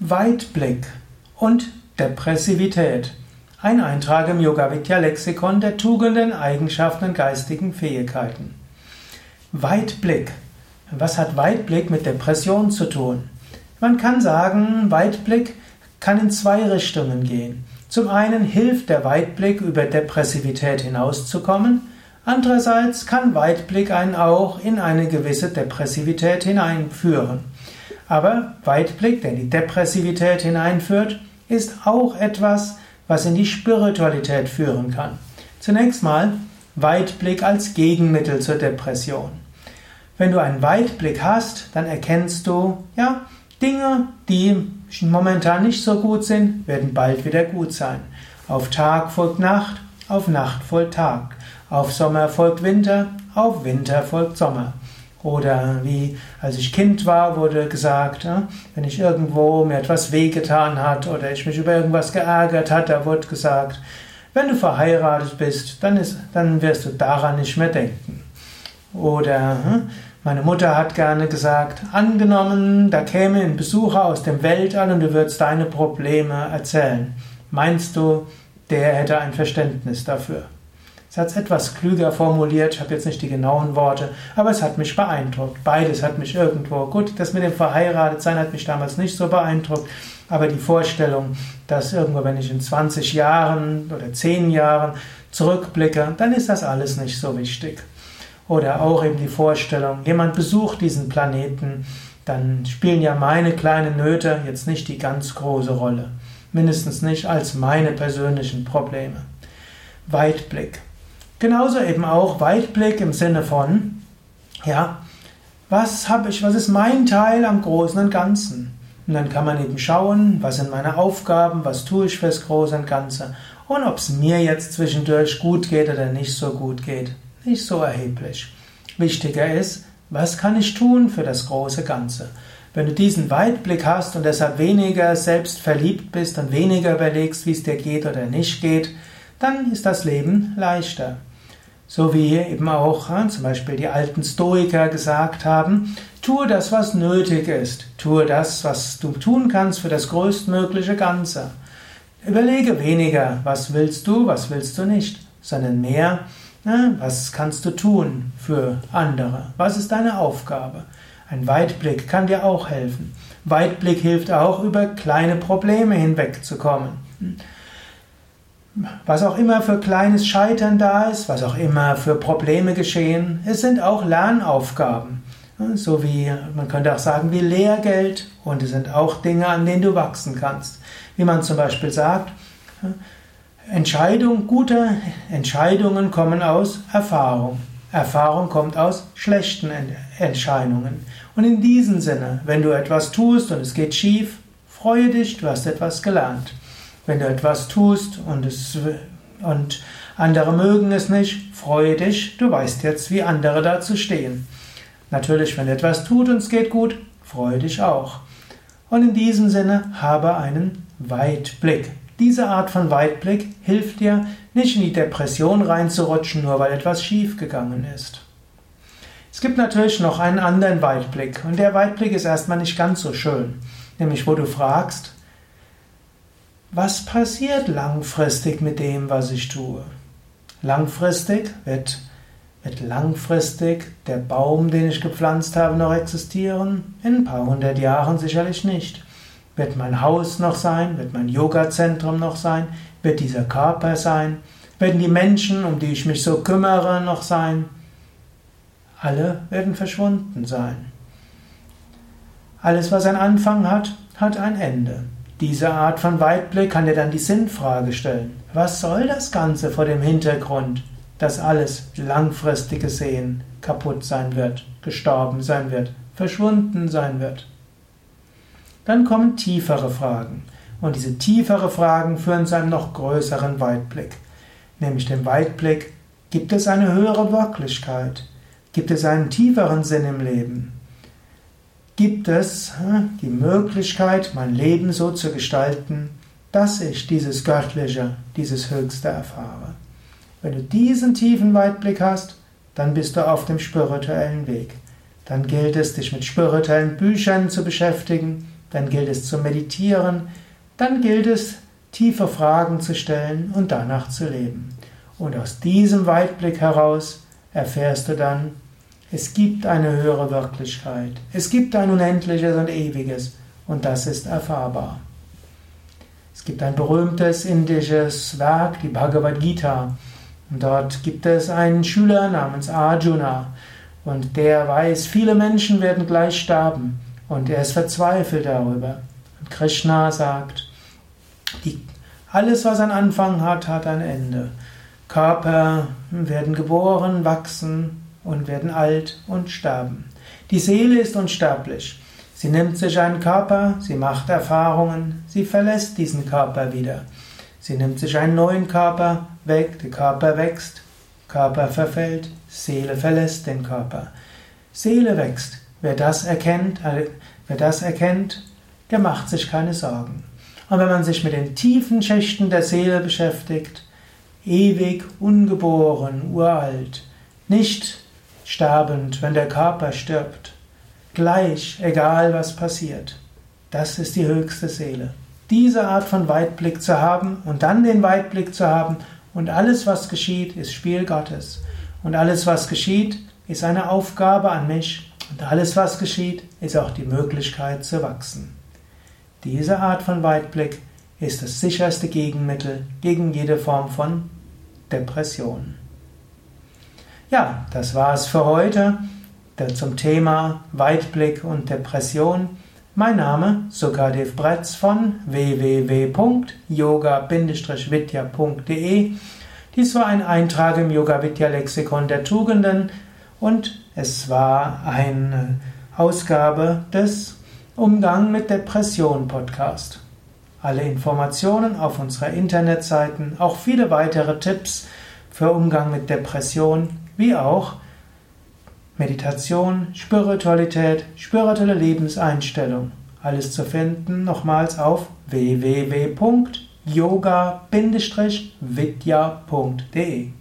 Weitblick und Depressivität. Ein Eintrag im Yoga Vidya Lexikon der Tugenden, Eigenschaften und geistigen Fähigkeiten. Weitblick. Was hat Weitblick mit Depression zu tun? Man kann sagen, Weitblick kann in zwei Richtungen gehen. Zum einen hilft der Weitblick, über Depressivität hinauszukommen. Andererseits kann Weitblick einen auch in eine gewisse Depressivität hineinführen. Aber Weitblick, der in die Depressivität hineinführt, ist auch etwas, was in die Spiritualität führen kann. Zunächst mal Weitblick als Gegenmittel zur Depression. Wenn du einen Weitblick hast, dann erkennst du, ja, Dinge, die momentan nicht so gut sind, werden bald wieder gut sein. Auf Tag folgt Nacht, auf Nacht folgt Tag. Auf Sommer folgt Winter, auf Winter folgt Sommer. Oder wie als ich Kind war, wurde gesagt, wenn ich irgendwo mir etwas wehgetan hat oder ich mich über irgendwas geärgert hat, da wurde gesagt, wenn du verheiratet bist, dann, ist, dann wirst du daran nicht mehr denken. Oder hm, meine Mutter hat gerne gesagt, angenommen, da käme ein Besucher aus dem Weltall und du würdest deine Probleme erzählen. Meinst du, der hätte ein Verständnis dafür? Sie hat es etwas klüger formuliert, ich habe jetzt nicht die genauen Worte, aber es hat mich beeindruckt. Beides hat mich irgendwo, gut, das mit dem Verheiratetsein hat mich damals nicht so beeindruckt, aber die Vorstellung, dass irgendwo, wenn ich in 20 Jahren oder 10 Jahren zurückblicke, dann ist das alles nicht so wichtig. Oder auch eben die Vorstellung, jemand besucht diesen Planeten, dann spielen ja meine kleinen Nöte jetzt nicht die ganz große Rolle. Mindestens nicht als meine persönlichen Probleme. Weitblick. Genauso eben auch Weitblick im Sinne von, ja, was habe ich, was ist mein Teil am Großen und Ganzen? Und dann kann man eben schauen, was sind meine Aufgaben, was tue ich fürs Große und Ganze und ob es mir jetzt zwischendurch gut geht oder nicht so gut geht. Nicht so erheblich. Wichtiger ist, was kann ich tun für das große Ganze? Wenn du diesen Weitblick hast und deshalb weniger selbst verliebt bist und weniger überlegst, wie es dir geht oder nicht geht, dann ist das Leben leichter. So wie eben auch zum Beispiel die alten Stoiker gesagt haben, tue das, was nötig ist, tue das, was du tun kannst für das größtmögliche Ganze. Überlege weniger, was willst du, was willst du nicht, sondern mehr, was kannst du tun für andere, was ist deine Aufgabe. Ein Weitblick kann dir auch helfen. Weitblick hilft auch, über kleine Probleme hinwegzukommen was auch immer für kleines Scheitern da ist, was auch immer für Probleme geschehen, es sind auch Lernaufgaben. So wie, man könnte auch sagen, wie Lehrgeld und es sind auch Dinge, an denen du wachsen kannst. Wie man zum Beispiel sagt, Entscheidung, gute Entscheidungen kommen aus Erfahrung. Erfahrung kommt aus schlechten Entscheidungen. Und in diesem Sinne, wenn du etwas tust und es geht schief, freue dich, du hast etwas gelernt. Wenn du etwas tust und, es, und andere mögen es nicht, freue dich, du weißt jetzt, wie andere dazu stehen. Natürlich, wenn etwas tut und es geht gut, freue dich auch. Und in diesem Sinne habe einen Weitblick. Diese Art von Weitblick hilft dir, nicht in die Depression reinzurutschen, nur weil etwas schiefgegangen ist. Es gibt natürlich noch einen anderen Weitblick und der Weitblick ist erstmal nicht ganz so schön, nämlich wo du fragst, was passiert langfristig mit dem, was ich tue? Langfristig wird, wird langfristig der Baum, den ich gepflanzt habe, noch existieren? In ein paar hundert Jahren sicherlich nicht. Wird mein Haus noch sein? Wird mein Yoga-Zentrum noch sein? Wird dieser Körper sein? Werden die Menschen, um die ich mich so kümmere, noch sein? Alle werden verschwunden sein. Alles, was einen Anfang hat, hat ein Ende. Diese Art von Weitblick kann dir dann die Sinnfrage stellen. Was soll das Ganze vor dem Hintergrund, dass alles langfristig gesehen kaputt sein wird, gestorben sein wird, verschwunden sein wird? Dann kommen tiefere Fragen. Und diese tiefere Fragen führen zu einem noch größeren Weitblick. Nämlich dem Weitblick, gibt es eine höhere Wirklichkeit? Gibt es einen tieferen Sinn im Leben? Gibt es die Möglichkeit, mein Leben so zu gestalten, dass ich dieses Göttliche, dieses Höchste erfahre. Wenn du diesen tiefen Weitblick hast, dann bist du auf dem spirituellen Weg. Dann gilt es, dich mit spirituellen Büchern zu beschäftigen, dann gilt es zu meditieren, dann gilt es, tiefe Fragen zu stellen und danach zu leben. Und aus diesem Weitblick heraus erfährst du dann, es gibt eine höhere Wirklichkeit, es gibt ein Unendliches und Ewiges und das ist erfahrbar. Es gibt ein berühmtes indisches Werk, die Bhagavad Gita. Und dort gibt es einen Schüler namens Arjuna und der weiß, viele Menschen werden gleich sterben und er ist verzweifelt darüber. Und Krishna sagt, die, alles, was einen Anfang hat, hat ein Ende. Körper werden geboren, wachsen und werden alt und sterben. Die Seele ist unsterblich. Sie nimmt sich einen Körper, sie macht Erfahrungen, sie verlässt diesen Körper wieder. Sie nimmt sich einen neuen Körper, weg, der Körper wächst, Körper verfällt, Seele verlässt den Körper. Seele wächst. Wer das erkennt, äh, wer das erkennt, der macht sich keine Sorgen. Und wenn man sich mit den tiefen Schächten der Seele beschäftigt, ewig ungeboren, uralt, nicht sterbend, wenn der Körper stirbt, gleich, egal was passiert. Das ist die höchste Seele. Diese Art von Weitblick zu haben und dann den Weitblick zu haben und alles, was geschieht, ist Spiel Gottes. Und alles, was geschieht, ist eine Aufgabe an mich. Und alles, was geschieht, ist auch die Möglichkeit zu wachsen. Diese Art von Weitblick ist das sicherste Gegenmittel gegen jede Form von Depression. Ja, das war es für heute zum Thema Weitblick und Depression. Mein Name Sukadev Bretz von www.yoga-vidya.de. Dies war ein Eintrag im Yoga Vidya Lexikon der Tugenden und es war eine Ausgabe des Umgang mit Depression Podcast. Alle Informationen auf unserer Internetseiten, auch viele weitere Tipps für Umgang mit Depression, wie auch Meditation, Spiritualität, spirituelle Lebenseinstellung. Alles zu finden nochmals auf www.yoga-vidya.de